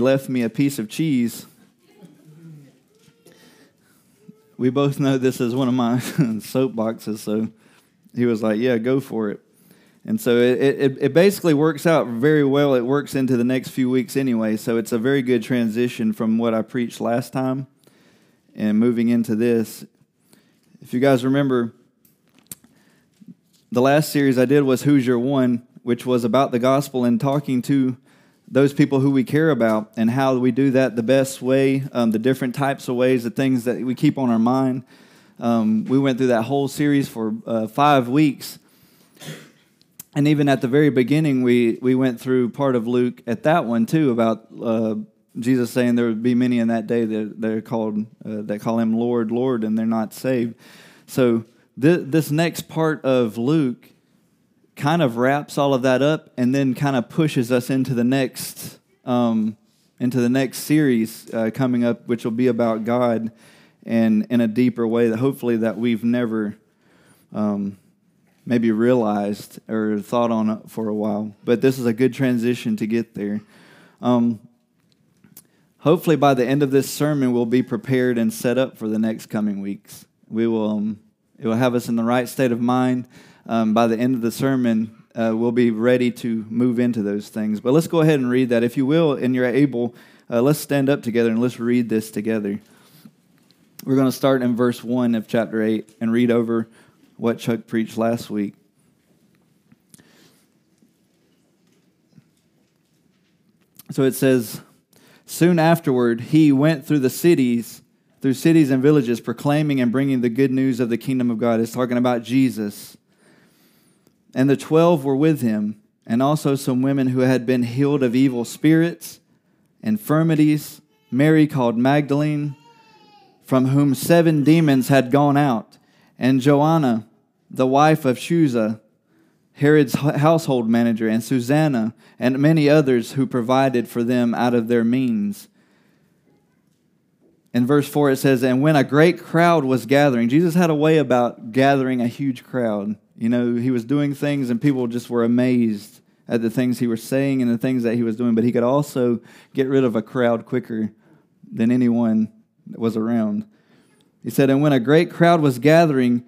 left me a piece of cheese. We both know this is one of my soapboxes, so he was like, Yeah, go for it. And so it, it, it basically works out very well. It works into the next few weeks anyway. So it's a very good transition from what I preached last time and moving into this. If you guys remember, the last series I did was Who's Your One, which was about the gospel and talking to those people who we care about and how we do that the best way, um, the different types of ways, the things that we keep on our mind. Um, we went through that whole series for uh, five weeks. And even at the very beginning, we, we went through part of Luke at that one too about uh, Jesus saying there would be many in that day that they're called uh, that call him Lord, Lord, and they're not saved. So th- this next part of Luke kind of wraps all of that up and then kind of pushes us into the next um, into the next series uh, coming up, which will be about God and in a deeper way that hopefully that we've never um, maybe realized or thought on for a while. But this is a good transition to get there. Um, hopefully, by the end of this sermon, we'll be prepared and set up for the next coming weeks. We will. Um, it will have us in the right state of mind um, by the end of the sermon, uh, we'll be ready to move into those things. But let's go ahead and read that. If you will, and you're able, uh, let's stand up together and let's read this together. We're going to start in verse 1 of chapter 8 and read over what Chuck preached last week. So it says, Soon afterward, he went through the cities, through cities and villages, proclaiming and bringing the good news of the kingdom of God. It's talking about Jesus. And the twelve were with him, and also some women who had been healed of evil spirits, infirmities, Mary called Magdalene, from whom seven demons had gone out, and Joanna, the wife of Chuza, Herod's household manager, and Susanna, and many others who provided for them out of their means. In verse 4, it says, And when a great crowd was gathering, Jesus had a way about gathering a huge crowd. You know, he was doing things and people just were amazed at the things he was saying and the things that he was doing, but he could also get rid of a crowd quicker than anyone that was around. He said, And when a great crowd was gathering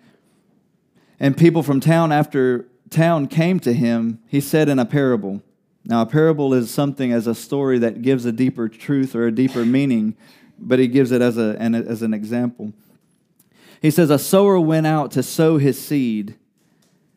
and people from town after town came to him, he said in a parable. Now, a parable is something as a story that gives a deeper truth or a deeper meaning, but he gives it as, a, as an example. He says, A sower went out to sow his seed.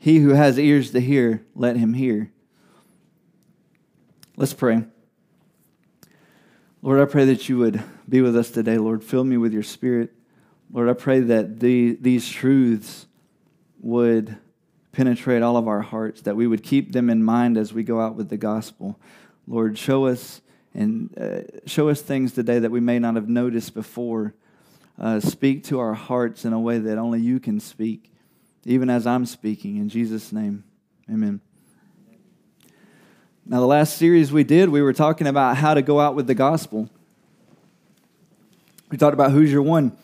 he who has ears to hear, let him hear. Let's pray. Lord, I pray that you would be with us today. Lord, fill me with your spirit. Lord, I pray that the, these truths would penetrate all of our hearts, that we would keep them in mind as we go out with the gospel. Lord, show us and uh, show us things today that we may not have noticed before. Uh, speak to our hearts in a way that only you can speak even as I'm speaking. In Jesus' name, amen. Now, the last series we did, we were talking about how to go out with the gospel. We talked about who's your one,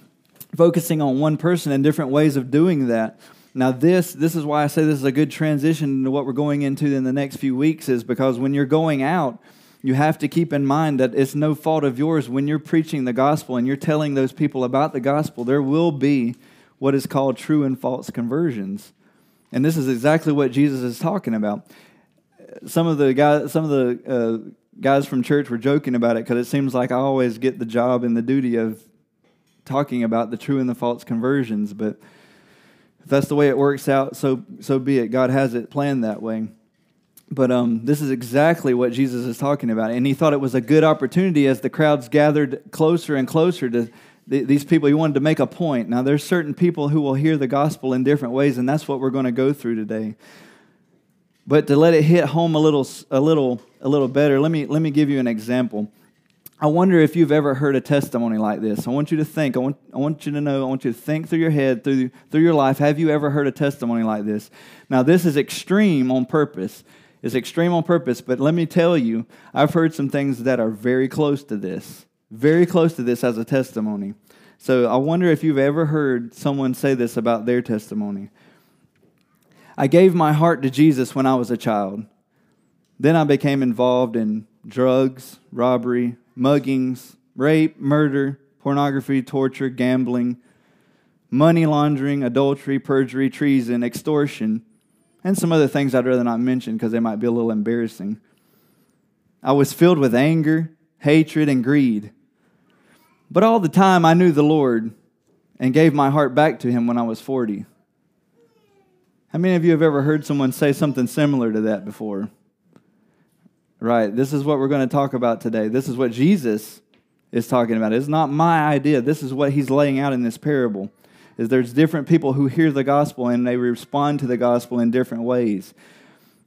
focusing on one person and different ways of doing that. Now, this this is why I say this is a good transition into what we're going into in the next few weeks, is because when you're going out, you have to keep in mind that it's no fault of yours when you're preaching the gospel and you're telling those people about the gospel. There will be what is called true and false conversions. And this is exactly what Jesus is talking about. Some of the guys, some of the uh, guys from church were joking about it because it seems like I always get the job and the duty of talking about the true and the false conversions. But if that's the way it works out, so so be it. God has it planned that way. But um, this is exactly what Jesus is talking about, and he thought it was a good opportunity as the crowds gathered closer and closer to these people, he wanted to make a point. Now, there's certain people who will hear the gospel in different ways, and that's what we're going to go through today. But to let it hit home a little, a little, a little better, let me let me give you an example. I wonder if you've ever heard a testimony like this. I want you to think. I want, I want you to know. I want you to think through your head, through, through your life. Have you ever heard a testimony like this? Now, this is extreme on purpose. It's extreme on purpose, but let me tell you, I've heard some things that are very close to this, very close to this as a testimony. So I wonder if you've ever heard someone say this about their testimony. I gave my heart to Jesus when I was a child. Then I became involved in drugs, robbery, muggings, rape, murder, pornography, torture, gambling, money laundering, adultery, perjury, treason, extortion, and some other things I'd rather not mention because they might be a little embarrassing. I was filled with anger, hatred, and greed. But all the time I knew the Lord and gave my heart back to Him when I was 40. How many of you have ever heard someone say something similar to that before? Right. This is what we're going to talk about today. This is what Jesus is talking about. It's not my idea. This is what he's laying out in this parable. Is there's different people who hear the gospel and they respond to the gospel in different ways.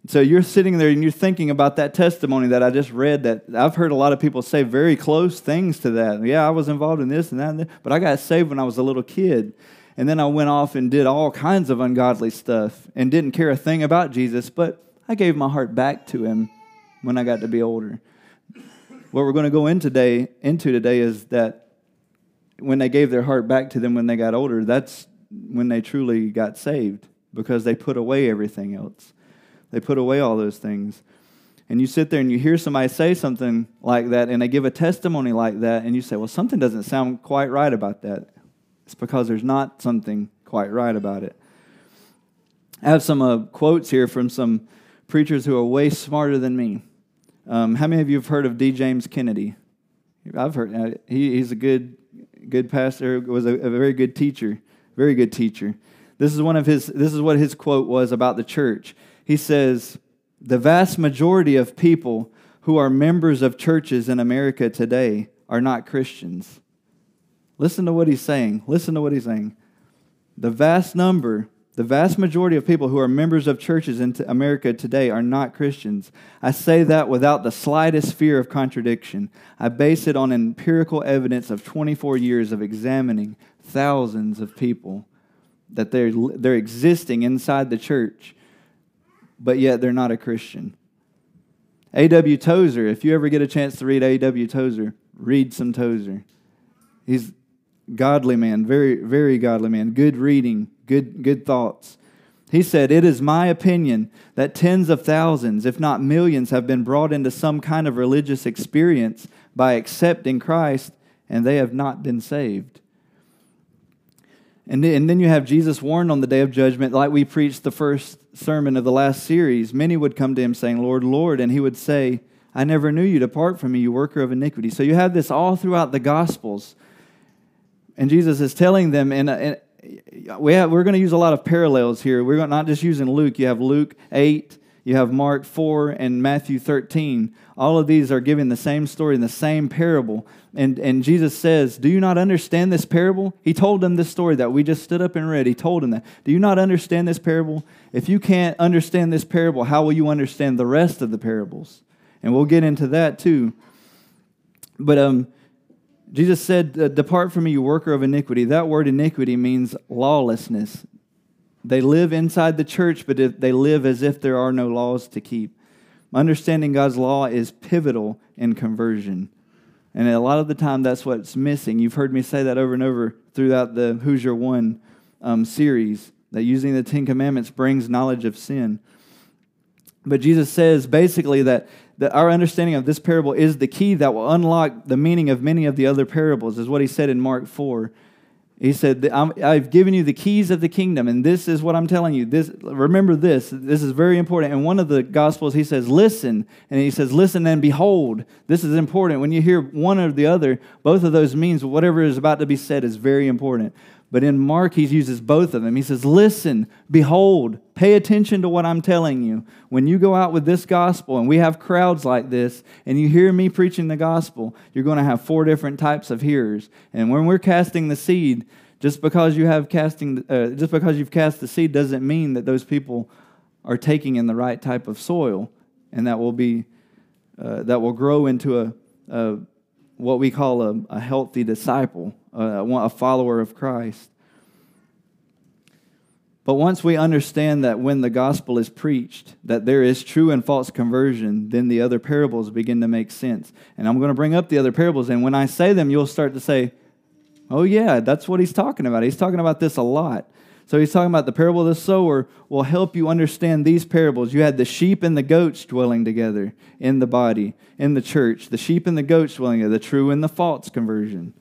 So you're sitting there and you're thinking about that testimony that I just read that I've heard a lot of people say very close things to that. Yeah, I was involved in this and that, and that but I got saved when I was a little kid. And then I went off and did all kinds of ungodly stuff and didn't care a thing about Jesus, but I gave my heart back to him when I got to be older. What we're going to go in today, into today is that when they gave their heart back to them when they got older, that's when they truly got saved because they put away everything else. They put away all those things. And you sit there and you hear somebody say something like that and they give a testimony like that, and you say, Well, something doesn't sound quite right about that. It's because there's not something quite right about it. I have some uh, quotes here from some preachers who are way smarter than me. Um, how many of you have heard of D. James Kennedy? I've heard. Uh, he, he's a good, good pastor. Was a, a very good teacher. Very good teacher. This is one of his. This is what his quote was about the church. He says, "The vast majority of people who are members of churches in America today are not Christians." Listen to what he's saying. Listen to what he's saying. The vast number the vast majority of people who are members of churches in America today are not Christians. I say that without the slightest fear of contradiction. I base it on empirical evidence of 24 years of examining thousands of people that they're, they're existing inside the church, but yet they're not a Christian. A.W. Tozer, if you ever get a chance to read A.W. Tozer, read some Tozer. He's godly man, very, very godly man, good reading, good, good thoughts. He said, It is my opinion that tens of thousands, if not millions, have been brought into some kind of religious experience by accepting Christ, and they have not been saved. And then you have Jesus warned on the day of judgment, like we preached the first sermon of the last series. Many would come to him saying, Lord, Lord, and he would say, I never knew you. Depart from me, you worker of iniquity. So you have this all throughout the Gospels. And Jesus is telling them, and, uh, we have, we're going to use a lot of parallels here. We're not just using Luke. You have Luke 8, you have Mark 4, and Matthew 13. All of these are giving the same story in the same parable. And, and Jesus says, Do you not understand this parable? He told them this story that we just stood up and read. He told them that. Do you not understand this parable? If you can't understand this parable, how will you understand the rest of the parables? And we'll get into that too. But um, Jesus said, Depart from me, you worker of iniquity. That word iniquity means lawlessness. They live inside the church, but they live as if there are no laws to keep. Understanding God's law is pivotal in conversion. And a lot of the time, that's what's missing. You've heard me say that over and over throughout the Your One um, series, that using the Ten Commandments brings knowledge of sin. But Jesus says basically that that our understanding of this parable is the key that will unlock the meaning of many of the other parables, is what he said in Mark 4. He said, I've given you the keys of the kingdom, and this is what I'm telling you. This, remember this. This is very important. In one of the Gospels, he says, Listen. And he says, Listen and behold. This is important. When you hear one or the other, both of those means whatever is about to be said is very important. But in Mark, he uses both of them. He says, Listen, behold, pay attention to what I'm telling you. When you go out with this gospel, and we have crowds like this, and you hear me preaching the gospel, you're going to have four different types of hearers. And when we're casting the seed, just because you have casting, uh, just because you've cast the seed doesn't mean that those people are taking in the right type of soil, and that will be uh, that will grow into a, a what we call a, a healthy disciple, a, a follower of Christ. But once we understand that when the gospel is preached, that there is true and false conversion, then the other parables begin to make sense. And I'm going to bring up the other parables. And when I say them, you'll start to say, oh, yeah, that's what he's talking about. He's talking about this a lot. So he's talking about the parable of the sower will help you understand these parables. You had the sheep and the goats dwelling together in the body, in the church. The sheep and the goats dwelling together, the true and the false conversion.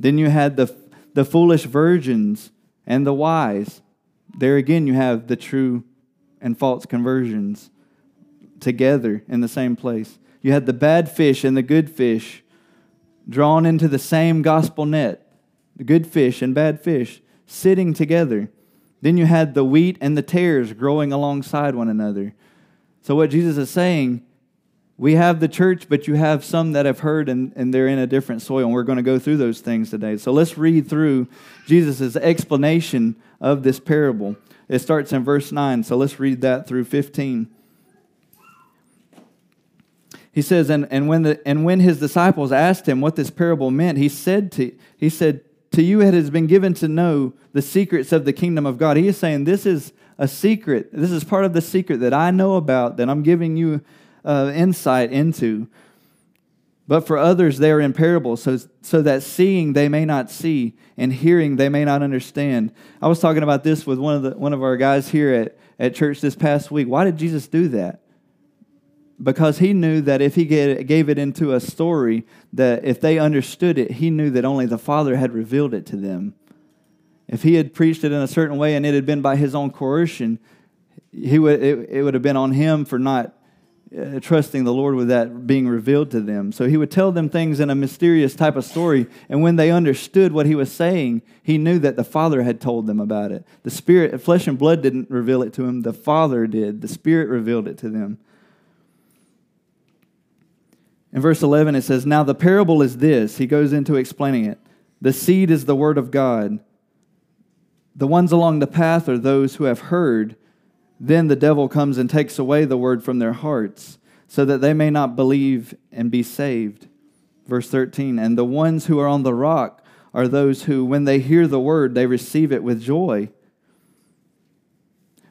Then you had the, the foolish virgins and the wise. There again, you have the true and false conversions together in the same place. You had the bad fish and the good fish drawn into the same gospel net, the good fish and bad fish sitting together. Then you had the wheat and the tares growing alongside one another. So, what Jesus is saying, we have the church, but you have some that have heard and, and they're in a different soil, and we're going to go through those things today. So, let's read through Jesus' explanation of this parable. It starts in verse 9, so let's read that through 15. He says, and, and, when the, and when his disciples asked him what this parable meant, he said, to, he said, To you it has been given to know the secrets of the kingdom of God. He is saying, This is a secret. This is part of the secret that I know about, that I'm giving you uh, insight into. But for others, they are in parables, so, so that seeing they may not see, and hearing they may not understand. I was talking about this with one of, the, one of our guys here at, at church this past week. Why did Jesus do that? Because he knew that if he gave it into a story, that if they understood it, he knew that only the Father had revealed it to them. If he had preached it in a certain way and it had been by his own coercion, he would, it, it would have been on him for not uh, trusting the Lord with that being revealed to them. So he would tell them things in a mysterious type of story. And when they understood what he was saying, he knew that the Father had told them about it. The Spirit, flesh and blood didn't reveal it to him, the Father did. The Spirit revealed it to them. In verse 11, it says, Now the parable is this. He goes into explaining it. The seed is the word of God. The ones along the path are those who have heard then the devil comes and takes away the word from their hearts, so that they may not believe and be saved. Verse 13 And the ones who are on the rock are those who, when they hear the word, they receive it with joy.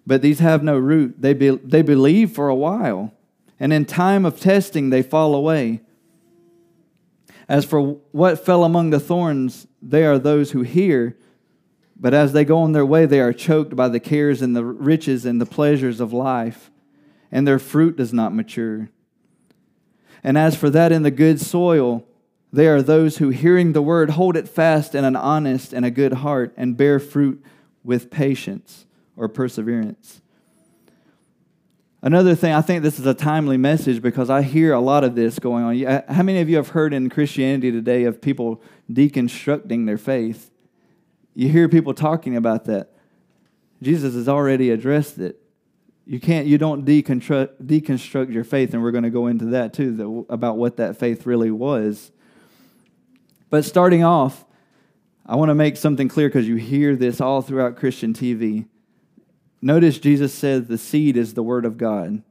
But these have no root. They, be, they believe for a while, and in time of testing, they fall away. As for what fell among the thorns, they are those who hear but as they go on their way, they are choked by the cares and the riches and the pleasures of life, and their fruit does not mature. And as for that in the good soil, they are those who, hearing the word, hold it fast in an honest and a good heart, and bear fruit with patience or perseverance. Another thing, I think this is a timely message because I hear a lot of this going on. How many of you have heard in Christianity today of people deconstructing their faith? You hear people talking about that. Jesus has already addressed it. You can't, you don't deconstruct, your faith, and we're going to go into that too, about what that faith really was. But starting off, I want to make something clear because you hear this all throughout Christian TV. Notice Jesus says the seed is the word of God.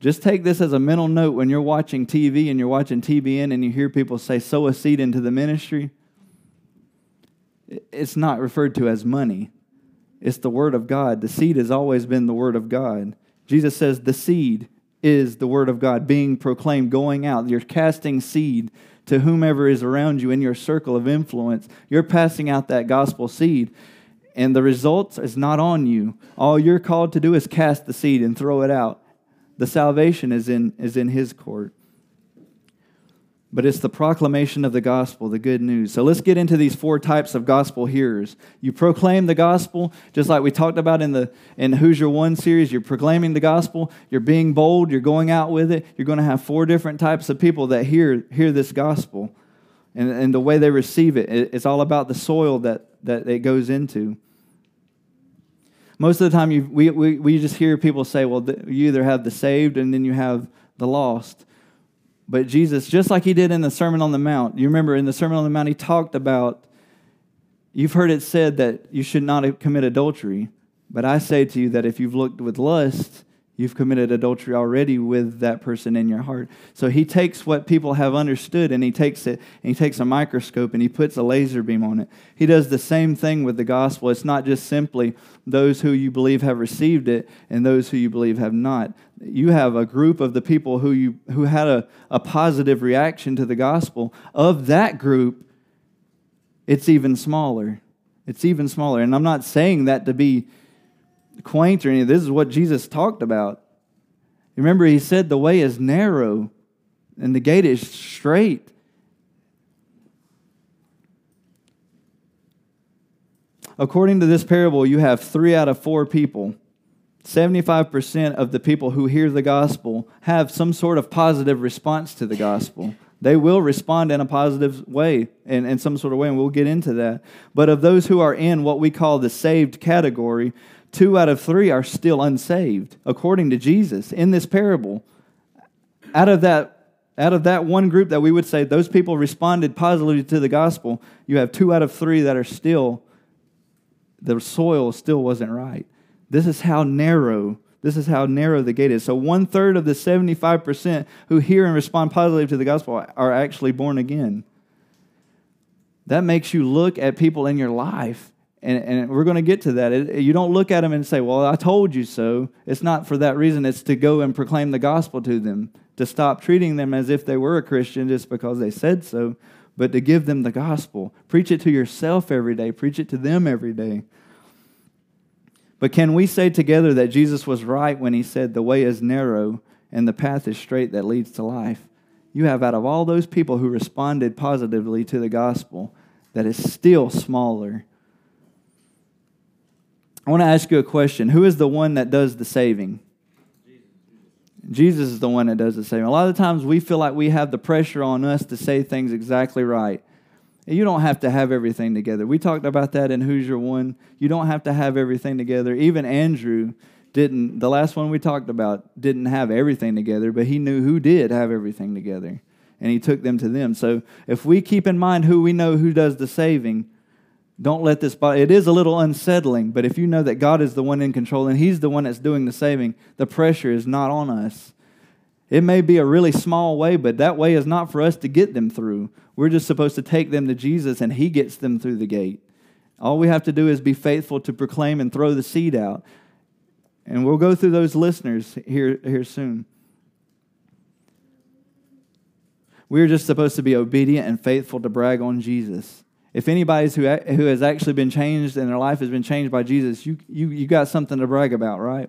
Just take this as a mental note when you're watching TV and you're watching TBN and you hear people say, sow a seed into the ministry it's not referred to as money. It's the Word of God. The seed has always been the Word of God. Jesus says the seed is the Word of God being proclaimed, going out. You're casting seed to whomever is around you in your circle of influence. You're passing out that gospel seed, and the results is not on you. All you're called to do is cast the seed and throw it out. The salvation is in, is in His court but it's the proclamation of the gospel, the good news. So let's get into these four types of gospel hearers. You proclaim the gospel, just like we talked about in the in Who's Your One series. You're proclaiming the gospel. You're being bold. You're going out with it. You're going to have four different types of people that hear hear this gospel, and, and the way they receive it. It's all about the soil that that it goes into. Most of the time, you, we, we, we just hear people say, well, you either have the saved and then you have the lost. But Jesus, just like he did in the Sermon on the Mount, you remember in the Sermon on the Mount, he talked about, you've heard it said that you should not commit adultery. But I say to you that if you've looked with lust, You've committed adultery already with that person in your heart. So he takes what people have understood and he takes it and he takes a microscope and he puts a laser beam on it. He does the same thing with the gospel. It's not just simply those who you believe have received it and those who you believe have not. You have a group of the people who you who had a, a positive reaction to the gospel. Of that group, it's even smaller. It's even smaller. And I'm not saying that to be quaint or anything. This is what Jesus talked about. Remember, he said the way is narrow and the gate is straight. According to this parable, you have three out of four people. 75% of the people who hear the gospel have some sort of positive response to the gospel. They will respond in a positive way, in, in some sort of way, and we'll get into that. But of those who are in what we call the saved category, two out of three are still unsaved, according to Jesus in this parable. Out of that out of that one group that we would say those people responded positively to the gospel, you have two out of three that are still, the soil still wasn't right. This is how narrow, this is how narrow the gate is. So one third of the 75% who hear and respond positively to the gospel are actually born again. That makes you look at people in your life and, and we're going to get to that. It, you don't look at them and say, Well, I told you so. It's not for that reason. It's to go and proclaim the gospel to them, to stop treating them as if they were a Christian just because they said so, but to give them the gospel. Preach it to yourself every day, preach it to them every day. But can we say together that Jesus was right when he said, The way is narrow and the path is straight that leads to life? You have out of all those people who responded positively to the gospel, that is still smaller I want to ask you a question. Who is the one that does the saving? Jesus is the one that does the saving. A lot of times we feel like we have the pressure on us to say things exactly right. You don't have to have everything together. We talked about that in Who's Your One. You don't have to have everything together. Even Andrew didn't, the last one we talked about, didn't have everything together, but he knew who did have everything together. And he took them to them. So if we keep in mind who we know who does the saving, don't let this body, it is a little unsettling, but if you know that God is the one in control and He's the one that's doing the saving, the pressure is not on us. It may be a really small way, but that way is not for us to get them through. We're just supposed to take them to Jesus and He gets them through the gate. All we have to do is be faithful to proclaim and throw the seed out. And we'll go through those listeners here, here soon. We're just supposed to be obedient and faithful to brag on Jesus. If anybody's who, who has actually been changed and their life has been changed by Jesus, you, you, you got something to brag about, right?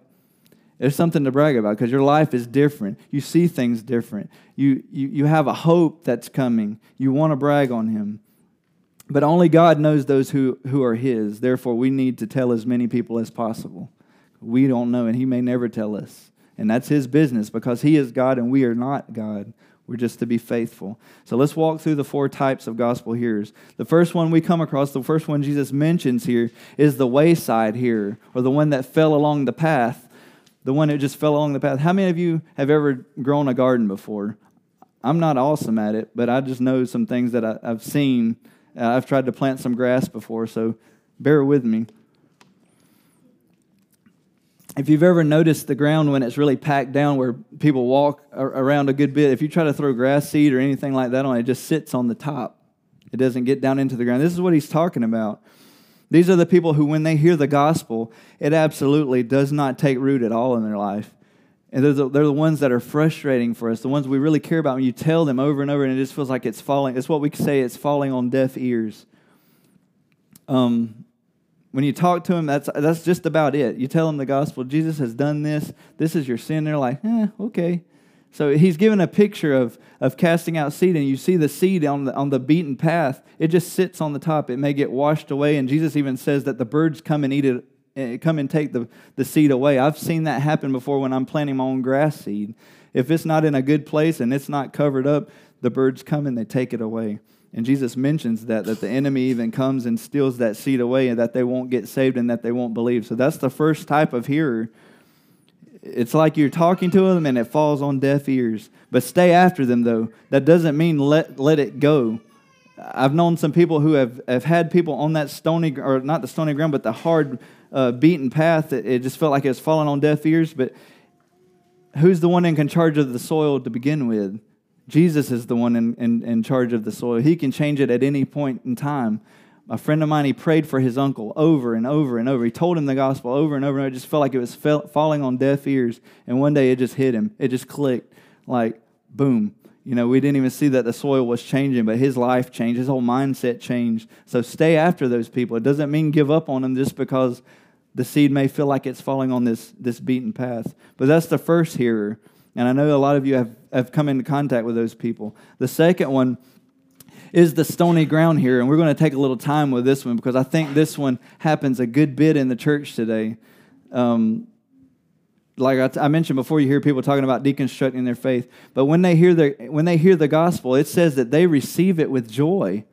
There's something to brag about because your life is different. You see things different. You, you, you have a hope that's coming. You want to brag on Him. But only God knows those who, who are His. Therefore, we need to tell as many people as possible. We don't know, and He may never tell us. And that's His business because He is God and we are not God. We're just to be faithful. So let's walk through the four types of gospel hearers. The first one we come across, the first one Jesus mentions here, is the wayside hearer, or the one that fell along the path, the one that just fell along the path. How many of you have ever grown a garden before? I'm not awesome at it, but I just know some things that I, have seen. Uh, I've tried to plant some grass before, so bear with me if you've ever noticed the ground when it's really packed down where people walk around a good bit, if you try to throw grass seed or anything like that on it, it just sits on the top. It doesn't get down into the ground. This is what he's talking about. These are the people who, when they hear the gospel, it absolutely does not take root at all in their life. And they're the, they're the ones that are frustrating for us, the ones we really care about. When you tell them over and over, and it just feels like it's falling, it's what we say, it's falling on deaf ears. Um, when you talk to them, that's, that's just about it. You tell them the gospel, Jesus has done this, this is your sin. They're like, eh, okay. So he's given a picture of, of casting out seed, and you see the seed on the, on the beaten path. It just sits on the top. It may get washed away, and Jesus even says that the birds come and eat it, eh, come and take the, the seed away. I've seen that happen before when I'm planting my own grass seed. If it's not in a good place and it's not covered up, the birds come and they take it away. And Jesus mentions that, that the enemy even comes and steals that seed away and that they won't get saved and that they won't believe. So that's the first type of hearer. It's like you're talking to them and it falls on deaf ears. But stay after them, though. That doesn't mean let, let it go. I've known some people who have, have had people on that stony, or not the stony ground, but the hard, uh, beaten path. It, it just felt like it was falling on deaf ears. But who's the one in charge of the soil to begin with? Jesus is the one in, in, in charge of the soil. He can change it at any point in time. A friend of mine, he prayed for his uncle over and over and over. He told him the gospel over and over, and it just felt like it was falling on deaf ears. And one day it just hit him. It just clicked like, boom. You know, we didn't even see that the soil was changing, but his life changed. His whole mindset changed. So stay after those people. It doesn't mean give up on them just because the seed may feel like it's falling on this, this beaten path. But that's the first hearer. And I know a lot of you have, have come into contact with those people. The second one is the stony ground here. And we're going to take a little time with this one because I think this one happens a good bit in the church today. Um, like I, t- I mentioned before, you hear people talking about deconstructing their faith. But when they hear the when they hear the gospel, it says that they receive it with joy.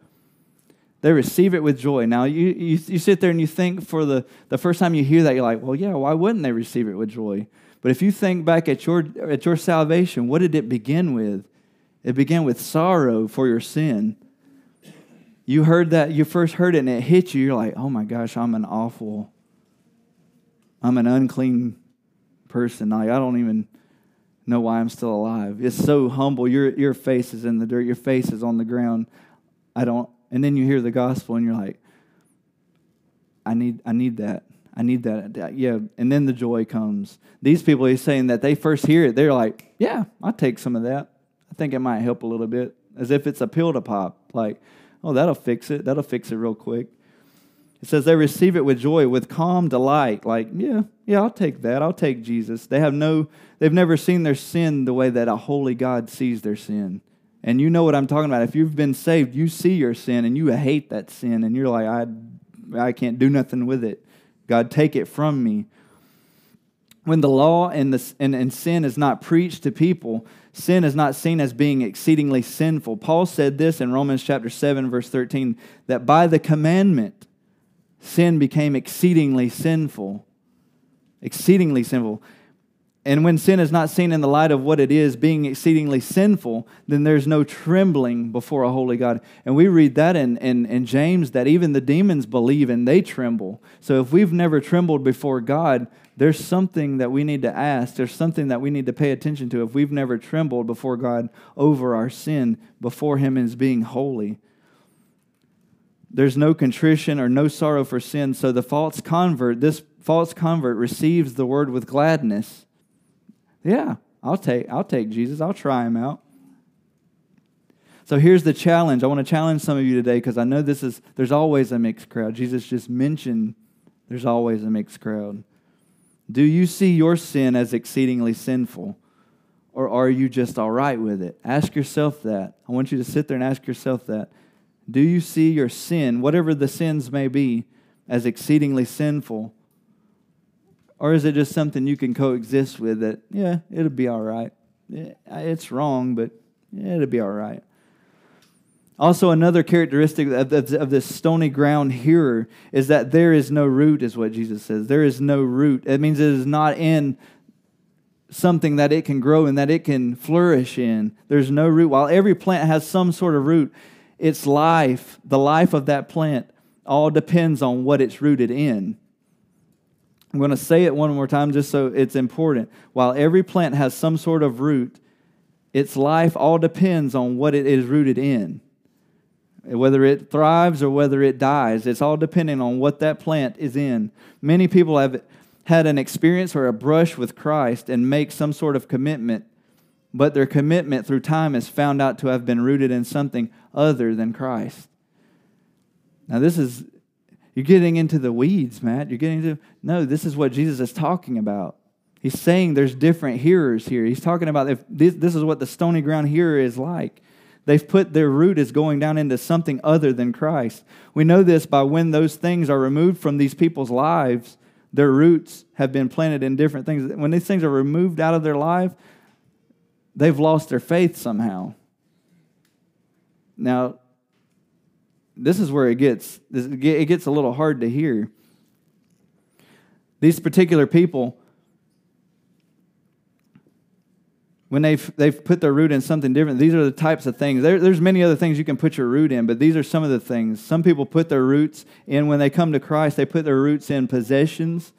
They receive it with joy. Now you, you you sit there and you think for the the first time you hear that, you're like, well, yeah, why wouldn't they receive it with joy? But if you think back at your at your salvation, what did it begin with? It began with sorrow for your sin. You heard that, you first heard it and it hit you, you're like, oh my gosh, I'm an awful, I'm an unclean person. Like, I don't even know why I'm still alive. It's so humble. Your, your face is in the dirt, your face is on the ground. I don't, and then you hear the gospel and you're like, I need, I need that. I need that. Yeah. And then the joy comes. These people, he's saying that they first hear it, they're like, yeah, I'll take some of that. I think it might help a little bit, as if it's a pill to pop. Like, oh, that'll fix it. That'll fix it real quick. It says they receive it with joy, with calm delight. Like, yeah, yeah, I'll take that. I'll take Jesus. They have no, they've never seen their sin the way that a holy God sees their sin. And you know what I'm talking about. If you've been saved, you see your sin and you hate that sin, and you're like, I, I can't do nothing with it. God, take it from me. When the law and, the, and, and sin is not preached to people, sin is not seen as being exceedingly sinful. Paul said this in Romans chapter 7, verse 13, that by the commandment, sin became exceedingly sinful. Exceedingly sinful. And when sin is not seen in the light of what it is, being exceedingly sinful, then there's no trembling before a holy God. And we read that in, in, in, James that even the demons believe and they tremble. So if we've never trembled before God, there's something that we need to ask. There's something that we need to pay attention to if we've never trembled before God over our sin, before Him as being holy. There's no contrition or no sorrow for sin. So the false convert, this false convert receives the word with gladness yeah, I'll take I'll take Jesus. I'll try him out. So here's the challenge. I want to challenge some of you today because I know this is there's always a mixed crowd. Jesus just mentioned there's always a mixed crowd. Do you see your sin as exceedingly sinful? Or are you just all right with it? Ask yourself that. I want you to sit there and ask yourself that. Do you see your sin, whatever the sins may be, as exceedingly sinful? Or is it just something you can coexist with that, yeah, it'll be all right? It's wrong, but it'll be all right. Also, another characteristic of, of, of, this stony ground hearer is that there is no root, is what Jesus says. There is no root. It means it is not in something that it can grow and that it can flourish in. There's no root. While every plant has some sort of root, its life, the life of that plant, all depends on what it's rooted in. I'm going to say it one more time just so it's important. While every plant has some sort of root, its life all depends on what it is rooted in. Whether it thrives or whether it dies, it's all depending on what that plant is in. Many people have had an experience or a brush with Christ and make some sort of commitment, but their commitment through time is found out to have been rooted in something other than Christ. Now, this is you're getting into the weeds, Matt. You're getting into no. This is what Jesus is talking about. He's saying there's different hearers here. He's talking about if this, this is what the stony ground hearer is like. They've put their root is going down into something other than Christ. We know this by when those things are removed from these people's lives, their roots have been planted in different things. When these things are removed out of their life, they've lost their faith somehow. Now, this is where it gets it gets a little hard to hear. These particular people, when they've they've put their root in something different, these are the types of things. There, there's many other things you can put your root in, but these are some of the things. Some people put their roots in when they come to Christ. They put their roots in possessions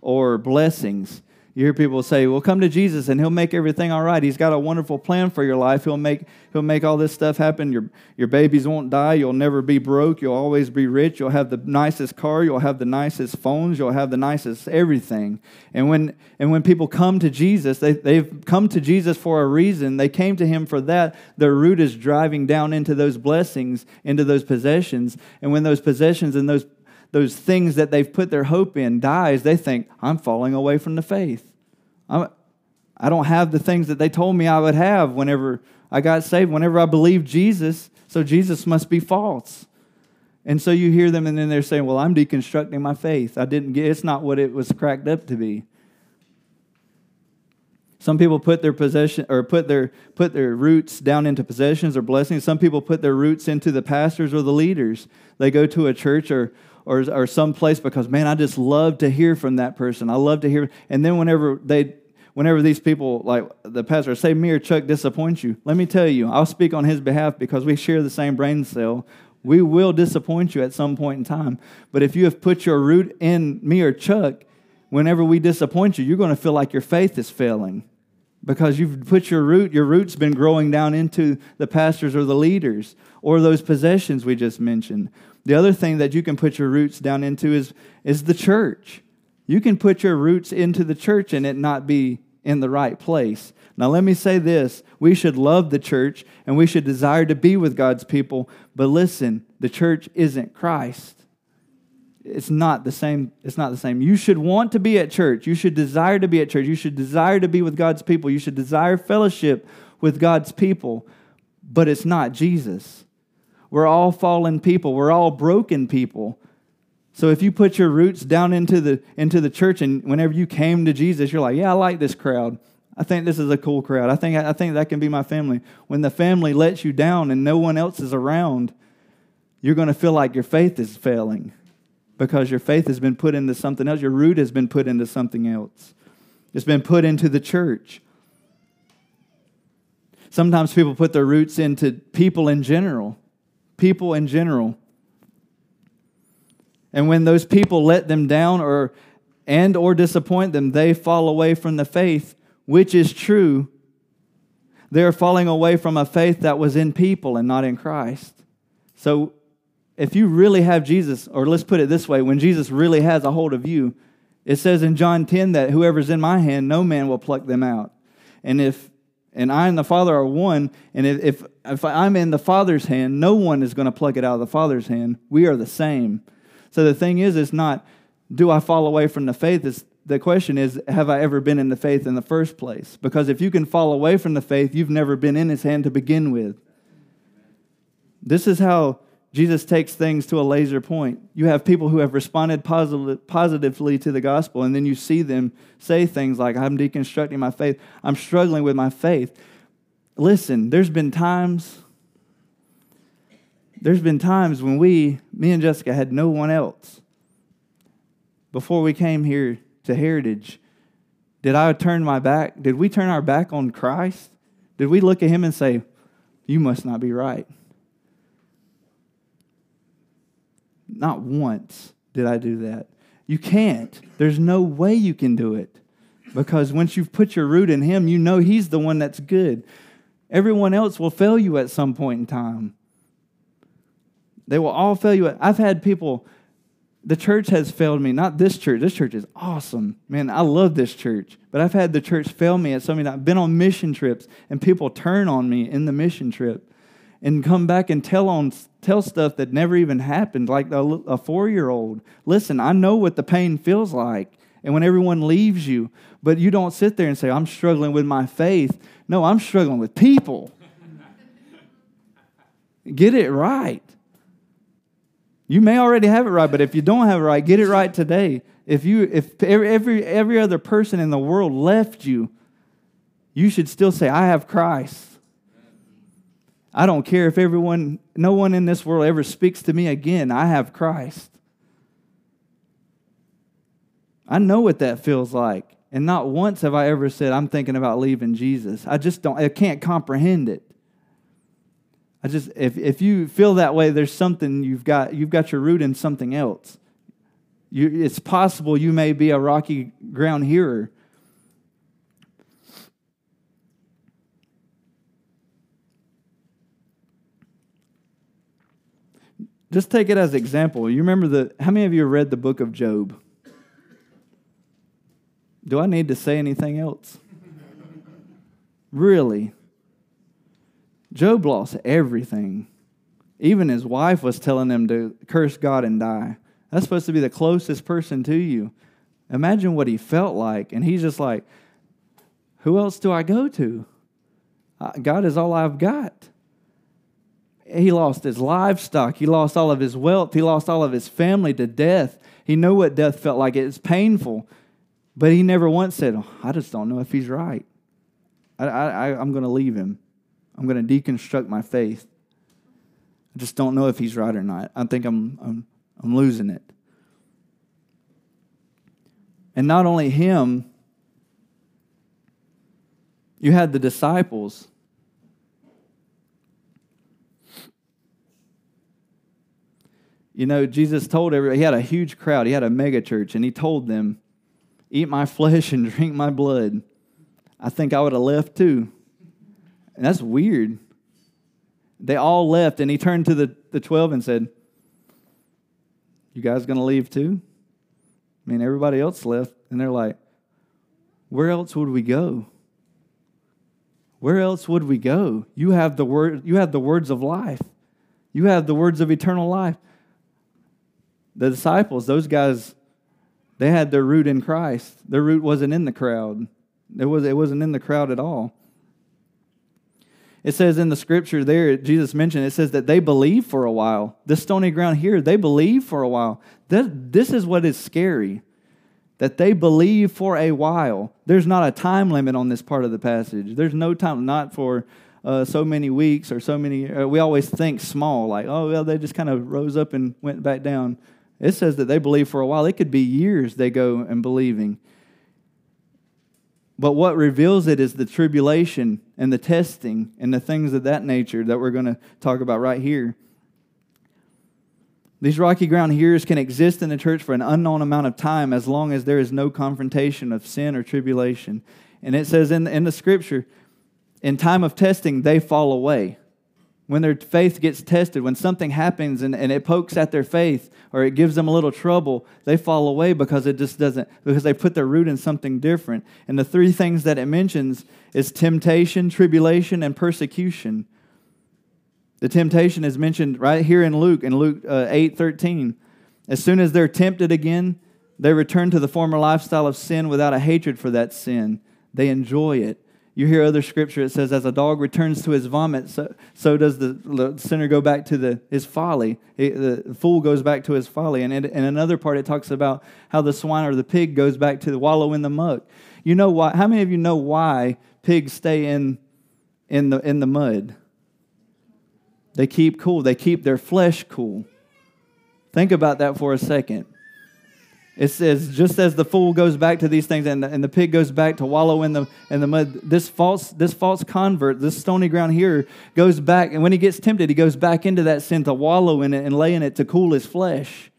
or blessings. You hear people say, "Well, come to Jesus and he'll make everything all right. He's got a wonderful plan for your life. He'll make he'll make all this stuff happen. Your your babies won't die. You'll never be broke. You'll always be rich. You'll have the nicest car. You'll have the nicest phones. You'll have the nicest everything." And when and when people come to Jesus, they they've come to Jesus for a reason. They came to him for that. Their root is driving down into those blessings, into those possessions. And when those possessions and those those things that they've put their hope in dies, they think, I'm falling away from the faith. I'm, I don't have the things that they told me I would have whenever I got saved, whenever I believed Jesus, so Jesus must be false. And so you hear them and then they're saying, Well, I'm deconstructing my faith. I didn't get it's not what it was cracked up to be. Some people put their possession or put their put their roots down into possessions or blessings. Some people put their roots into the pastors or the leaders. They go to a church or or, or some place because man, I just love to hear from that person. I love to hear. And then whenever they whenever these people like the pastor say me or Chuck disappoint you, let me tell you, I'll speak on his behalf because we share the same brain cell. We will disappoint you at some point in time. But if you have put your root in me or Chuck, whenever we disappoint you, you're going to feel like your faith is failing because you've put your root, your root's been growing down into the pastors or the leaders or those possessions we just mentioned. The other thing that you can put your roots down into is, is the church. You can put your roots into the church and it not be in the right place. Now, let me say this we should love the church and we should desire to be with God's people, but listen, the church isn't Christ. It's not the same. It's not the same. You should want to be at church. You should desire to be at church. You should desire to be with God's people. You should desire fellowship with God's people, but it's not Jesus. We're all fallen people. We're all broken people. So if you put your roots down into the into the church and whenever you came to Jesus, you're like, "Yeah, I like this crowd. I think this is a cool crowd. I think I think that can be my family." When the family lets you down and no one else is around, you're going to feel like your faith is failing because your faith has been put into something else. Your root has been put into something else. It's been put into the church. Sometimes people put their roots into people in general people in general. And when those people let them down or and or disappoint them, they fall away from the faith, which is true. They're falling away from a faith that was in people and not in Christ. So if you really have Jesus, or let's put it this way, when Jesus really has a hold of you, it says in John 10 that whoever's in my hand, no man will pluck them out. And if and I and the Father are one. And if, if I'm in the Father's hand, no one is going to pluck it out of the Father's hand. We are the same. So the thing is, it's not, do I fall away from the faith? It's, the question is, have I ever been in the faith in the first place? Because if you can fall away from the faith, you've never been in his hand to begin with. This is how Jesus takes things to a laser point. You have people who have responded positive, positively to the gospel, and then you see them say things like, I'm deconstructing my faith, I'm struggling with my faith. Listen, there's been times, there's been times when we, me and Jessica, had no one else. Before we came here to Heritage, did I turn my back? Did we turn our back on Christ? Did we look at him and say, You must not be right? Not once did I do that. You can't. There's no way you can do it. Because once you've put your root in Him, you know He's the one that's good. Everyone else will fail you at some point in time. They will all fail you. I've had people, the church has failed me. Not this church. This church is awesome. Man, I love this church. But I've had the church fail me at something. I've been on mission trips and people turn on me in the mission trip and come back and tell on tell stuff that never even happened like a, a four-year-old. Listen i know what the pain feels like and when everyone leaves you but you don't sit there and say i'm struggling with my faith. No i'm struggling with people. Get it right. You may already have it right but if you don't have it right get it right today. If you if every every, every other person in the world left you you should still say i have christ I don't care if everyone, no one in this world ever speaks to me again. I have Christ. I know what that feels like. And not once have I ever said, I'm thinking about leaving Jesus. I just don't, I can't comprehend it. I just, if, if you feel that way, there's something you've got, you've got your root in something else. You, it's possible you may be a rocky ground hearer, just take it as example. You remember the how many of you have read the book of Job? Do I need to say anything else? really? Job lost everything. Even his wife was telling him to curse God and die. That's supposed to be the closest person to you. Imagine what he felt like. And he's just like, Who else do I go to? God is all I've got. He lost his livestock. He lost all of his wealth. He lost all of his family to death. He knew what death felt like. It's painful. But he never once said, oh, I just don't know if he's right. I, I, I'm going to leave him. I'm going to deconstruct my faith. I just don't know if he's right or not. I think I'm, I'm, I'm losing it. And not only him, you had the disciples. You know, Jesus told everybody, he had a huge crowd, he had a mega church, and he told them, Eat my flesh and drink my blood. I think I would have left too. And that's weird. They all left, and he turned to the, the 12 and said, You guys going to leave too? I mean, everybody else left, and they're like, Where else would we go? Where else would we go? You have the word, you have the words of life. You have the words of eternal life. The disciples, those guys, they had their root in Christ. Their root wasn't in the crowd. It, was, it wasn't in the crowd at all. It says in the scripture there, Jesus mentioned, it says that they believe for a while. This stony ground here, they believe for a while. This, this is what is scary that they believe for a while. There's not a time limit on this part of the passage. There's no time, not for uh, so many weeks or so many. Uh, we always think small, like, oh, well, they just kind of rose up and went back down. It says that they believe for a while. It could be years they go and believing. But what reveals it is the tribulation and the testing and the things of that nature that we're going to talk about right here. These rocky ground hearers can exist in the church for an unknown amount of time as long as there is no confrontation of sin or tribulation. And it says in the, in the scripture, in time of testing, they fall away when their faith gets tested, when something happens and, and it pokes at their faith or it gives them a little trouble, they fall away because it just doesn't, because they put their root in something different. And the three things that it mentions is temptation, tribulation, and persecution. The temptation is mentioned right here in Luke, in Luke uh, 8 13. As soon as they're tempted again, they return to the former lifestyle of sin without a hatred for that sin. They enjoy it. You hear other scripture, it says, as a dog returns to his vomit, so, so does the, sinner go back to the, his folly. the fool goes back to his folly. And in, in another part, it talks about how the swine or the pig goes back to the wallow in the muck. You know why? How many of you know why pigs stay in, in, the, in the mud? They keep cool, they keep their flesh cool. Think about that for a second. It says, just as the fool goes back to these things and the, and the pig goes back to wallow in the, in the mud, this false, this false convert, this stony ground here, goes back. And when he gets tempted, he goes back into that sin to wallow in it and lay in it to cool his flesh.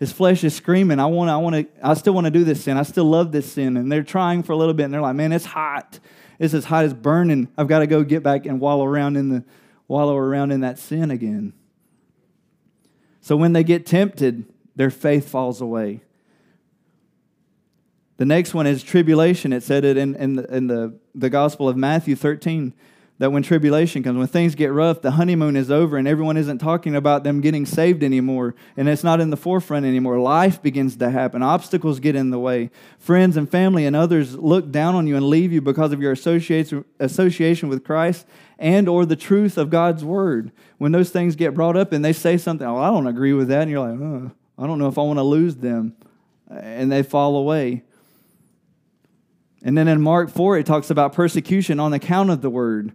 His flesh is screaming, I want, I want to, I still want to do this sin. I still love this sin. And they're trying for a little bit and they're like, man, it's hot. It's as hot as burning. I've got to go get back and wallow around in the, wallow around in that sin again. So when they get tempted, their faith falls away. The next one is tribulation. It said it in, in, the, in the, the Gospel of Matthew 13 that when tribulation comes, when things get rough, the honeymoon is over and everyone isn't talking about them getting saved anymore and it's not in the forefront anymore. Life begins to happen. Obstacles get in the way. Friends and family and others look down on you and leave you because of your association with Christ and or the truth of God's word. When those things get brought up and they say something, oh, I don't agree with that, and you're like, oh, I don't know if I want to lose them. And they fall away. And then in Mark 4, it talks about persecution on account of the word.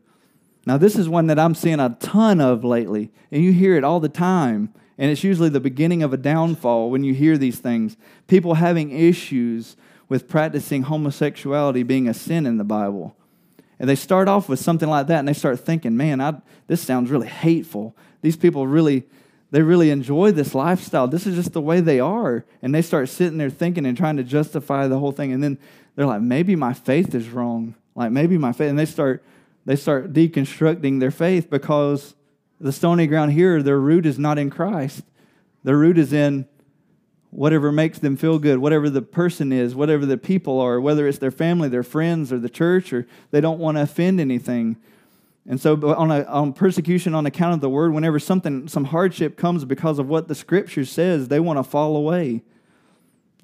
Now, this is one that I'm seeing a ton of lately, and you hear it all the time. And it's usually the beginning of a downfall when you hear these things. People having issues with practicing homosexuality being a sin in the Bible. And they start off with something like that, and they start thinking, man, I, this sounds really hateful. These people really, they really enjoy this lifestyle. This is just the way they are. And they start sitting there thinking and trying to justify the whole thing. And then they're like, maybe my faith is wrong. Like maybe my faith, and they start they start deconstructing their faith because The stony ground here, their root is not in Christ. Their root is in whatever makes them feel good, whatever the person is, whatever the people are, whether it's their family, their friends, or the church, or they don't want to offend anything. And so, on, a, on persecution on account of the word, whenever something, some hardship comes because of what the scripture says, they want to fall away.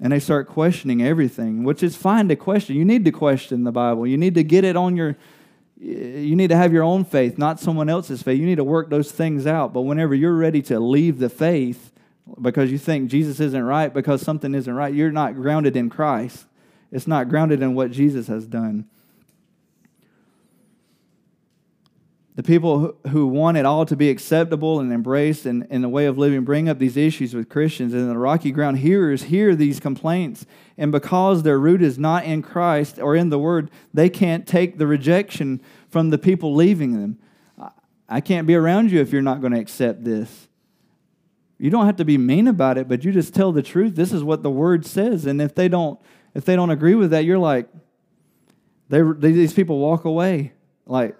And they start questioning everything, which is fine to question. You need to question the Bible. You need to get it on your, you need to have your own faith, not someone else's faith. You need to work those things out. But whenever you're ready to leave the faith because you think Jesus isn't right, because something isn't right, you're not grounded in Christ. It's not grounded in what Jesus has done. The people who want it all to be acceptable and embraced in, in the way of living bring up these issues with Christians. And the rocky ground hearers hear these complaints. And because their root is not in Christ or in the Word, they can't take the rejection from the people leaving them. I can't be around you if you're not going to accept this. You don't have to be mean about it, but you just tell the truth. This is what the Word says. And if they don't, if they don't agree with that, you're like, they, these people walk away. Like,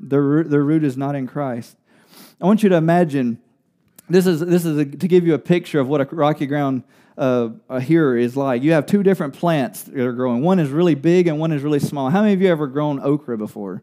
their, their root is not in Christ. I want you to imagine this is, this is a, to give you a picture of what a rocky ground uh, a like. You have two different plants that are growing. One is really big and one is really small. How many of you ever grown okra before?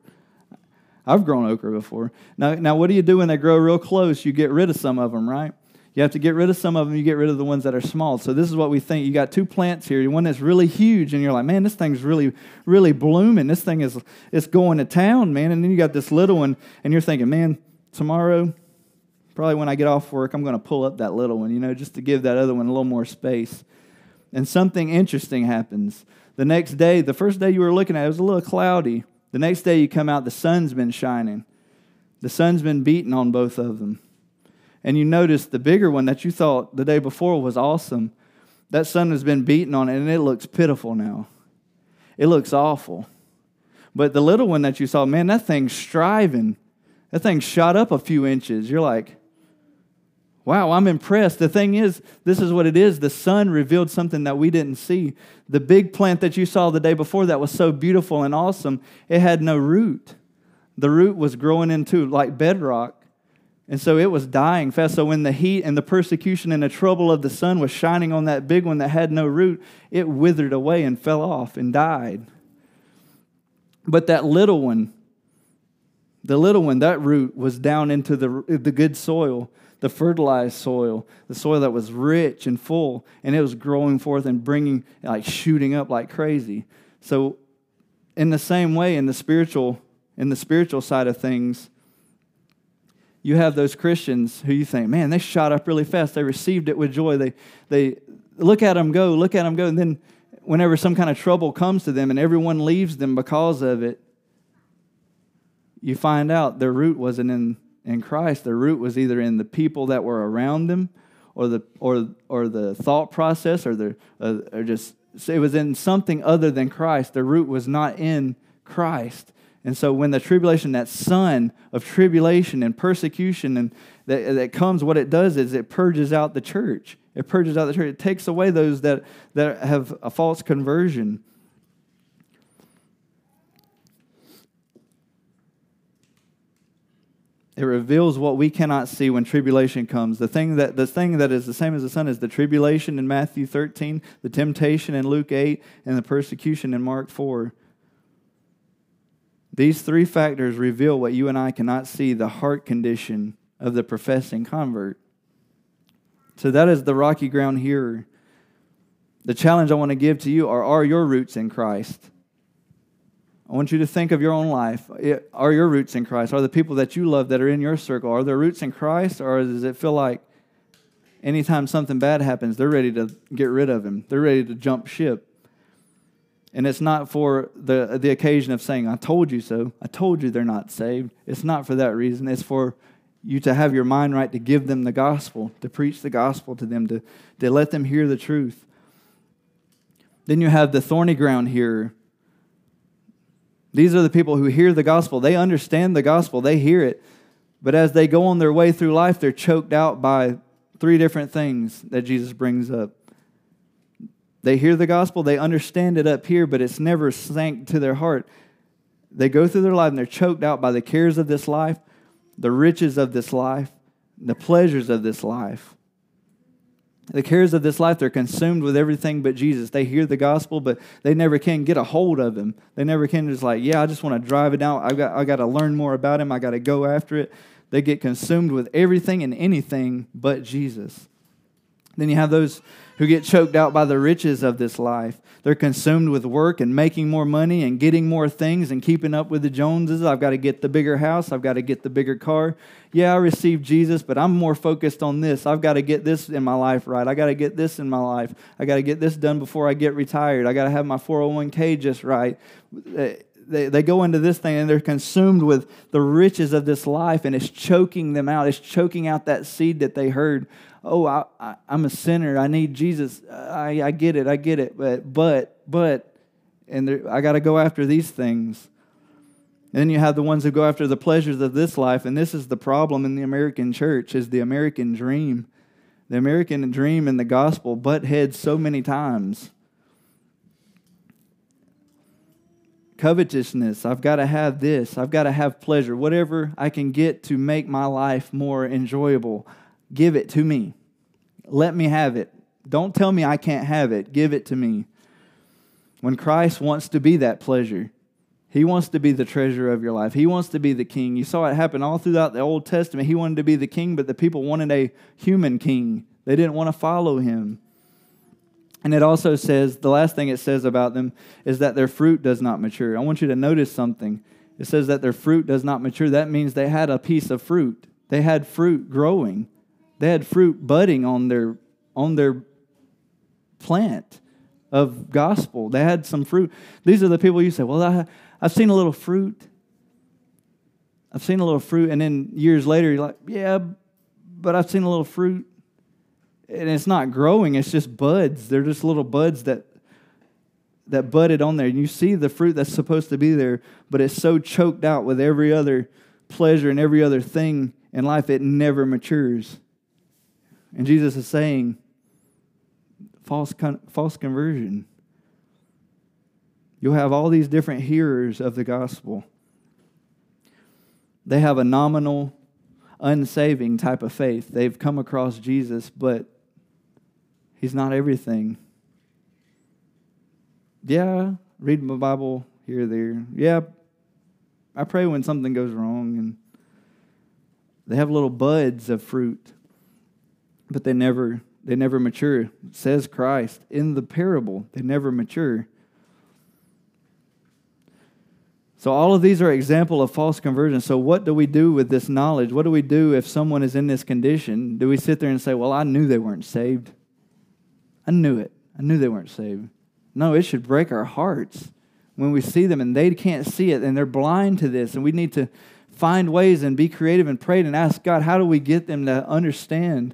I've grown okra before. Now, now what do you do when they grow real close? You get rid of some of them, right? You have to get rid of some of them, you get rid of the ones that are small. So this is what we think. You got two plants here, one that's really huge, and you're like, man, this thing's really, really blooming. This thing is it's going to town, man. And then you got this little one, and you're thinking, man, tomorrow, probably when I get off work, I'm going to pull up that little one, you know, just to give that other one a little more space. And something interesting happens. The next day, the first day you were looking at it was a little cloudy. The next day you come out, the sun's been shining. The sun's been beating on both of them and you notice the bigger one that you thought the day before was awesome, that sun has been beaten on it and it looks pitiful now. It looks awful. But the little one that you saw, man, that thing's striving. That thing shot up a few inches. You're like, wow, I'm impressed. The thing is, this is what it is. The sun revealed something that we didn't see. The big plant that you saw the day before that was so beautiful and awesome, it had no root. The root was growing into like bedrock. And so it was dying fast. So when the heat and the persecution and the trouble of the sun was shining on that big one that had no root, it withered away and fell off and died. But that little one, the little one, that root was down into the, the good soil, the fertilized soil, the soil that was rich and full, and it was growing forth and bringing, like shooting up like crazy. So, in the same way, in the spiritual, in the spiritual side of things, you have those Christians who you think, man, they shot up really fast. They received it with joy. They, they look at them go, look at them go. And then whenever some kind of trouble comes to them and everyone leaves them because of it, you find out their root wasn't in, in Christ. Their root was either in the people that were around them or the, or, or the thought process or, the, uh, or just, it was in something other than Christ. Their root was not in Christ. And so when the tribulation, that sun of tribulation and persecution and that, that comes, what it does is it purges out the church. It purges out the church. It takes away those that, that have a false conversion. It reveals what we cannot see when tribulation comes. The thing that the thing that is the same as the sun is the tribulation in Matthew 13, the temptation in Luke 8, and the persecution in Mark 4. These three factors reveal what you and I cannot see the heart condition of the professing convert. So that is the rocky ground here. The challenge I want to give to you are are your roots in Christ? I want you to think of your own life. Are your roots in Christ? Are the people that you love that are in your circle, are their roots in Christ? Or does it feel like anytime something bad happens, they're ready to get rid of him? They're ready to jump ship. And it's not for the, the occasion of saying, I told you so. I told you they're not saved. It's not for that reason. It's for you to have your mind right to give them the gospel, to preach the gospel to them, to, to let them hear the truth. Then you have the thorny ground here. These are the people who hear the gospel. They understand the gospel, they hear it. But as they go on their way through life, they're choked out by three different things that Jesus brings up they hear the gospel, they understand it up here, but it's never sank to their heart. They go through their life and they're choked out by the cares of this life. the riches of this life, the pleasures of this life. The cares of this life, they're consumed with everything but Jesus. They hear the gospel, but they never can get a hold of him. They never can just like, yeah, I just want to drive it down. I got, I got to learn more about him. I got to go after it. They get consumed with everything and anything but Jesus. Then you have those who get choked out by the riches of this life. They're consumed with work and making more money and getting more things and keeping up with the Joneses. I've got to get the bigger house. I've got to get the bigger car. Yeah, I received Jesus, but I'm more focused on this. I've got to get this in my life right. I got to get this in my life. I got to get this done before I get retired. I got to have my 401k just right. They, they go into this thing and they're consumed with the riches of this life and it's choking them out. It's choking out that seed that they heard oh, I, I, am a sinner. I need Jesus. I, I get it. I get it. But, but, but, and there, I got to go after these things. And then you have the ones who go after the pleasures of this life, and this is the problem in the American church: is the American dream. The American dream and the gospel butt heads so many times. Covetousness, I've got to have this, I've got to have pleasure, whatever I can get to make my life more enjoyable. Give it to me. Let me have it. Don't tell me I can't have it. Give it to me. When Christ wants to be that pleasure, He wants to be the treasure of your life. He wants to be the king. You saw it happen all throughout the Old Testament. He wanted to be the king, but the people wanted a human king. They didn't want to follow him. And it also says, the last thing it says about them is that their fruit does not mature. I want you to notice something. It says that their fruit does not mature. That means they had a piece of fruit, they had fruit growing. They had fruit budding on their on their plant of gospel. They had some fruit. These are the people you say, "Well, I, I've seen a little fruit. I've seen a little fruit," and then years later, you're like, "Yeah, but I've seen a little fruit." And it's not growing; it's just buds. They're just little buds that that budded on there. And you see the fruit that's supposed to be there, but it's so choked out with every other pleasure and every other thing in life, it never matures. And Jesus is saying, false, con- false conversion. You'll have all these different hearers of the gospel. They have a nominal, unsaving type of faith. They've come across Jesus, but he's not everything. Yeah, read my Bible here there. Yeah, I pray when something goes wrong. And they have little buds of fruit but they never they never mature. Says christ in the parable they never mature. So all of these are example of false conversion. So what do we do with this knowledge? What do we do if someone is in this condition? Do we sit there and say well i knew they weren't saved. I knew it. I knew they weren't saved. No it should break our hearts when we see them and they can't see it and they're blind to this and we need to find ways and be creative and pray and ask god how do we get them to understand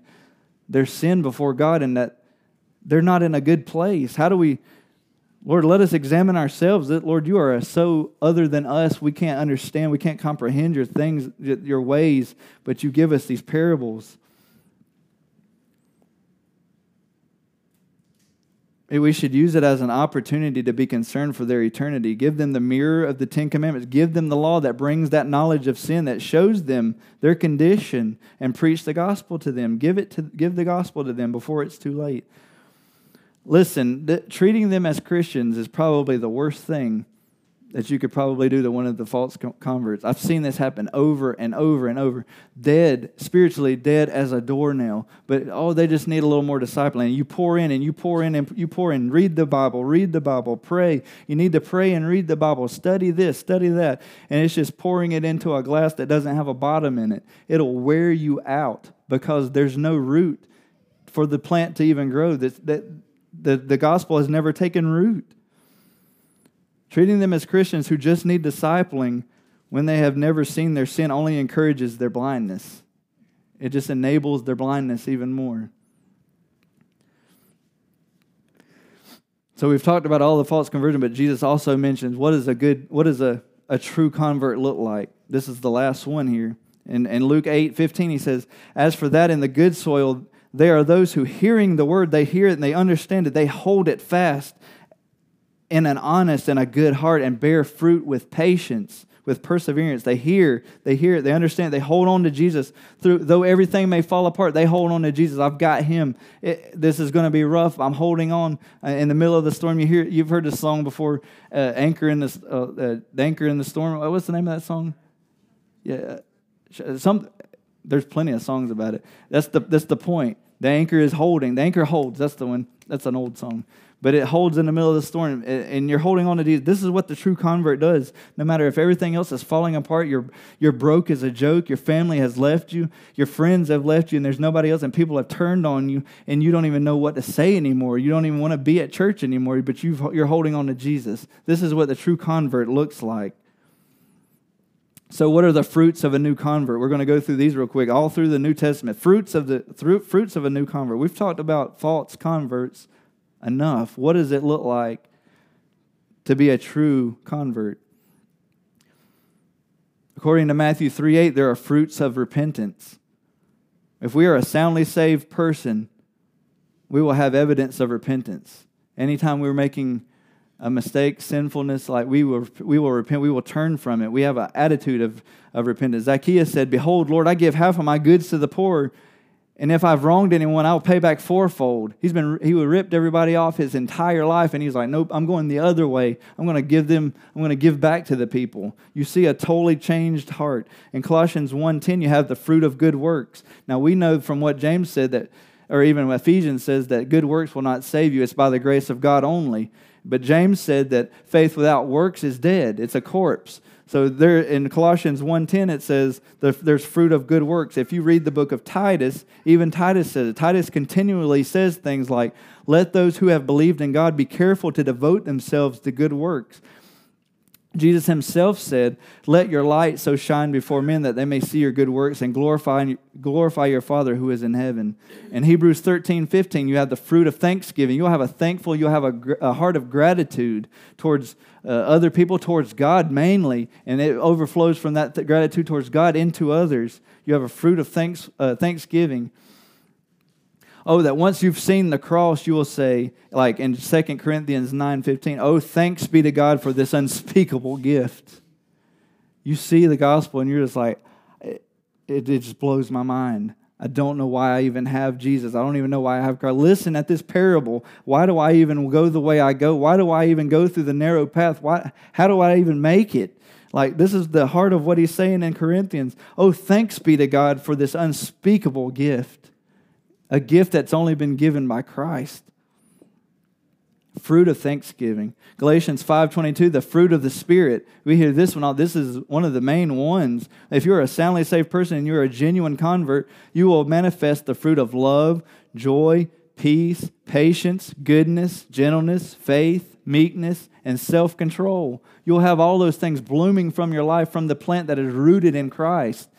their sin before God and that they're not in a good place. How do we, Lord, let us examine ourselves that, Lord, you are so other than us. We can't understand, we can't comprehend your things, your ways, but you give us these parables. We should use it as an opportunity to be concerned for their eternity. Give them the mirror of the Ten Commandments. Give them the law that brings that knowledge of sin, that shows them their condition, and preach the gospel to them. Give, it to, give the gospel to them before it's too late. Listen, the, treating them as Christians is probably the worst thing that you could probably do to one of the false converts. I've seen this happen over and over and over. Dead, spiritually dead as a doornail. But oh, they just need a little more discipling. You pour in and you pour in and you pour in. Read the Bible, read the Bible, pray. You need to pray and read the Bible. Study this, study that. And it's just pouring it into a glass that doesn't have a bottom in it. It'll wear you out because there's no root for the plant to even grow. That, that the, the gospel has never taken root. Treating them as Christians who just need discipling when they have never seen their sin only encourages their blindness. It just enables their blindness even more. So we've talked about all the false conversion, but Jesus also mentions what is a good, what does a, a true convert look like? This is the last one here. In, in Luke 8, 15, he says, As for that in the good soil, they are those who hearing the word, they hear it and they understand it, they hold it fast in an honest and a good heart and bear fruit with patience. with perseverance. They hear, they hear they understand, they hold on to Jesus. Through though everything may fall apart, they hold on to Jesus. I've got him. It, this is going to be rough. I'm holding on uh, in the middle of the storm. You hear you've heard this song before, uh, Anchor in the uh, uh, Anchor in the Storm. What's the name of that song? Yeah. Some there's plenty of songs about it. That's the that's the point. The anchor is holding. The anchor holds. That's the one. That's an old song. But it holds in the middle of the storm, and you're holding on to Jesus. This is what the true convert does. No matter if everything else is falling apart, you're, you're broke as a joke, your family has left you, your friends have left you, and there's nobody else, and people have turned on you, and you don't even know what to say anymore. You don't even want to be at church anymore, but you you're holding on to Jesus. This is what the true convert looks like. So, what are the fruits of a new convert? We're going to go through these real quick, all through the New Testament. Fruits of the fruits of a new convert. We've talked about false converts enough. What does it look like to be a true convert? According to Matthew 3 8, there are fruits of repentance. If we are a soundly saved person, we will have evidence of repentance. Anytime we're making a mistake, sinfulness, like we will, we will repent, we will turn from it. We have an attitude of, of repentance. Zacchaeus said, Behold, Lord, I give half of my goods to the poor, and if I've wronged anyone, I'll pay back fourfold. He's been he would ripped everybody off his entire life, and he's like, Nope, I'm going the other way. I'm going to give them, I'm going to give back to the people. You see a totally changed heart. In Colossians 1:10, you have the fruit of good works. Now we know from what James said that, or even Ephesians says that good works will not save you. It's by the grace of God only. But James said that faith without works is dead. It's a corpse. So there in Colossians 1:10 it says there's fruit of good works. If you read the book of Titus, even Titus says it. Titus continually says things like, "Let those who have believed in God be careful to devote themselves to good works." Jesus himself said, Let your light so shine before men that they may see your good works and glorify, glorify your Father who is in heaven. In Hebrews 13, 15, you have the fruit of thanksgiving. You'll have a thankful, you'll have a, a heart of gratitude towards uh, other people, towards God mainly, and it overflows from that th- gratitude towards God into others. You have a fruit of thanks, uh, thanksgiving. Oh, that once you've seen the cross, you will say, like in 2 Corinthians 9:15, oh, thanks be to God for this unspeakable gift. You see the gospel and you're just like, it, it just blows my mind. I don't know why I even have Jesus. I don't even know why I have God. Listen at this parable. Why do I even go the way I go? Why do I even go through the narrow path? Why, how do I even make it? Like, this is the heart of what he's saying in Corinthians. Oh, thanks be to God for this unspeakable gift a gift that's only been given by Christ. Fruit of thanksgiving. Galatians 5:22, the fruit of the spirit. We hear this one. This is one of the main ones. If you're a soundly saved person and you're a genuine convert, you will manifest the fruit of love, joy, peace, patience, goodness, gentleness, faith, meekness, and self-control. You'll have all those things blooming from your life from the plant that is rooted in Christ.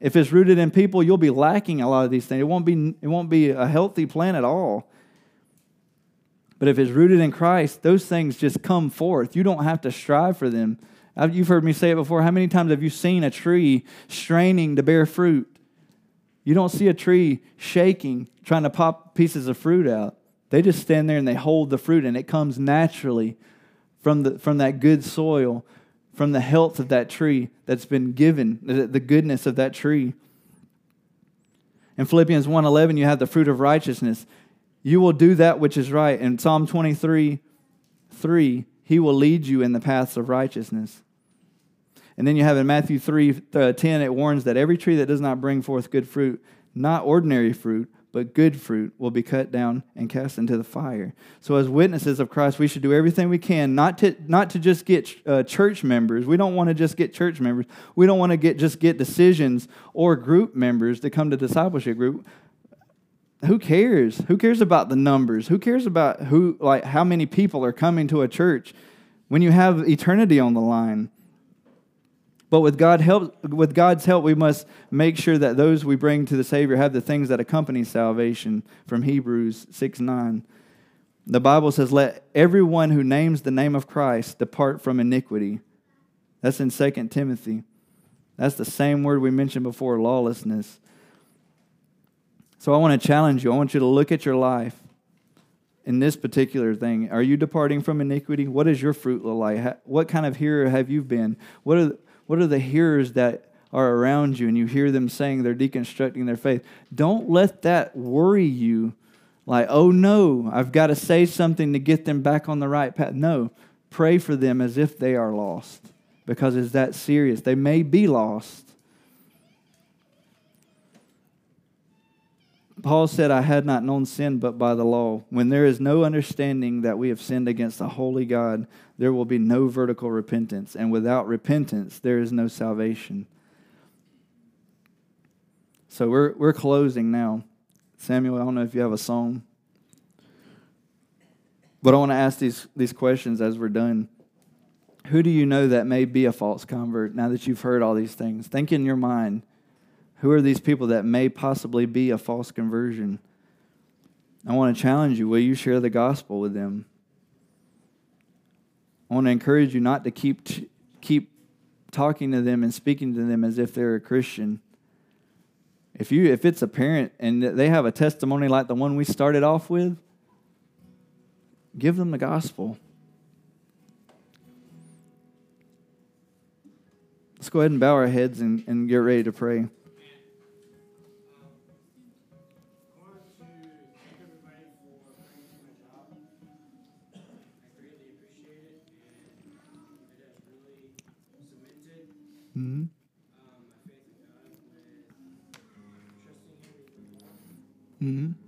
If it's rooted in people, you'll be lacking a lot of these things. It won't be, it won't be a healthy plant at all. But if it's rooted in Christ, those things just come forth. You don't have to strive for them. You've heard me say it before. How many times have you seen a tree straining to bear fruit? You don't see a tree shaking, trying to pop pieces of fruit out. They just stand there and they hold the fruit, and it comes naturally from, the, from that good soil from the health of that tree that's been given, the goodness of that tree. In Philippians 1:11 you have the fruit of righteousness. You will do that which is right. In Psalm 23 3, he will lead you in the paths of righteousness. And then you have in Matthew 3 uh, 10, it warns that every tree that does not bring forth good fruit, not ordinary fruit, but good fruit will be cut down and cast into the fire. So, as witnesses of Christ, we should do everything we can not to, not to just get uh, church members. We don't want to just get church members. We don't want to get just get decisions or group members to come to discipleship group. Who cares? Who cares about the numbers? Who cares about who like how many people are coming to a church when you have eternity on the line? But with, God help, with God's help, we must make sure that those we bring to the Savior have the things that accompany salvation from Hebrews 6 9. The Bible says, Let everyone who names the name of Christ depart from iniquity. That's in 2 Timothy. That's the same word we mentioned before lawlessness. So I want to challenge you. I want you to look at your life in this particular thing. Are you departing from iniquity? What does your fruit look like? What kind of hearer have you been? What are what are the hearers that are around you and you hear them saying they're deconstructing their faith? Don't let that worry you like, oh no, I've got to say something to get them back on the right path. No, pray for them as if they are lost because it's that serious. They may be lost. Paul said, I had not known sin but by the law. When there is no understanding that we have sinned against the holy God, there will be no vertical repentance. And without repentance, there is no salvation. So we're, we're closing now. Samuel, I don't know if you have a song. But I want to ask these, these questions as we're done. Who do you know that may be a false convert now that you've heard all these things? Think in your mind who are these people that may possibly be a false conversion? I want to challenge you will you share the gospel with them? I want to encourage you not to keep, keep talking to them and speaking to them as if they're a Christian. If, you, if it's a parent and they have a testimony like the one we started off with, give them the gospel. Let's go ahead and bow our heads and, and get ready to pray. Mm-hmm. Mm-hmm.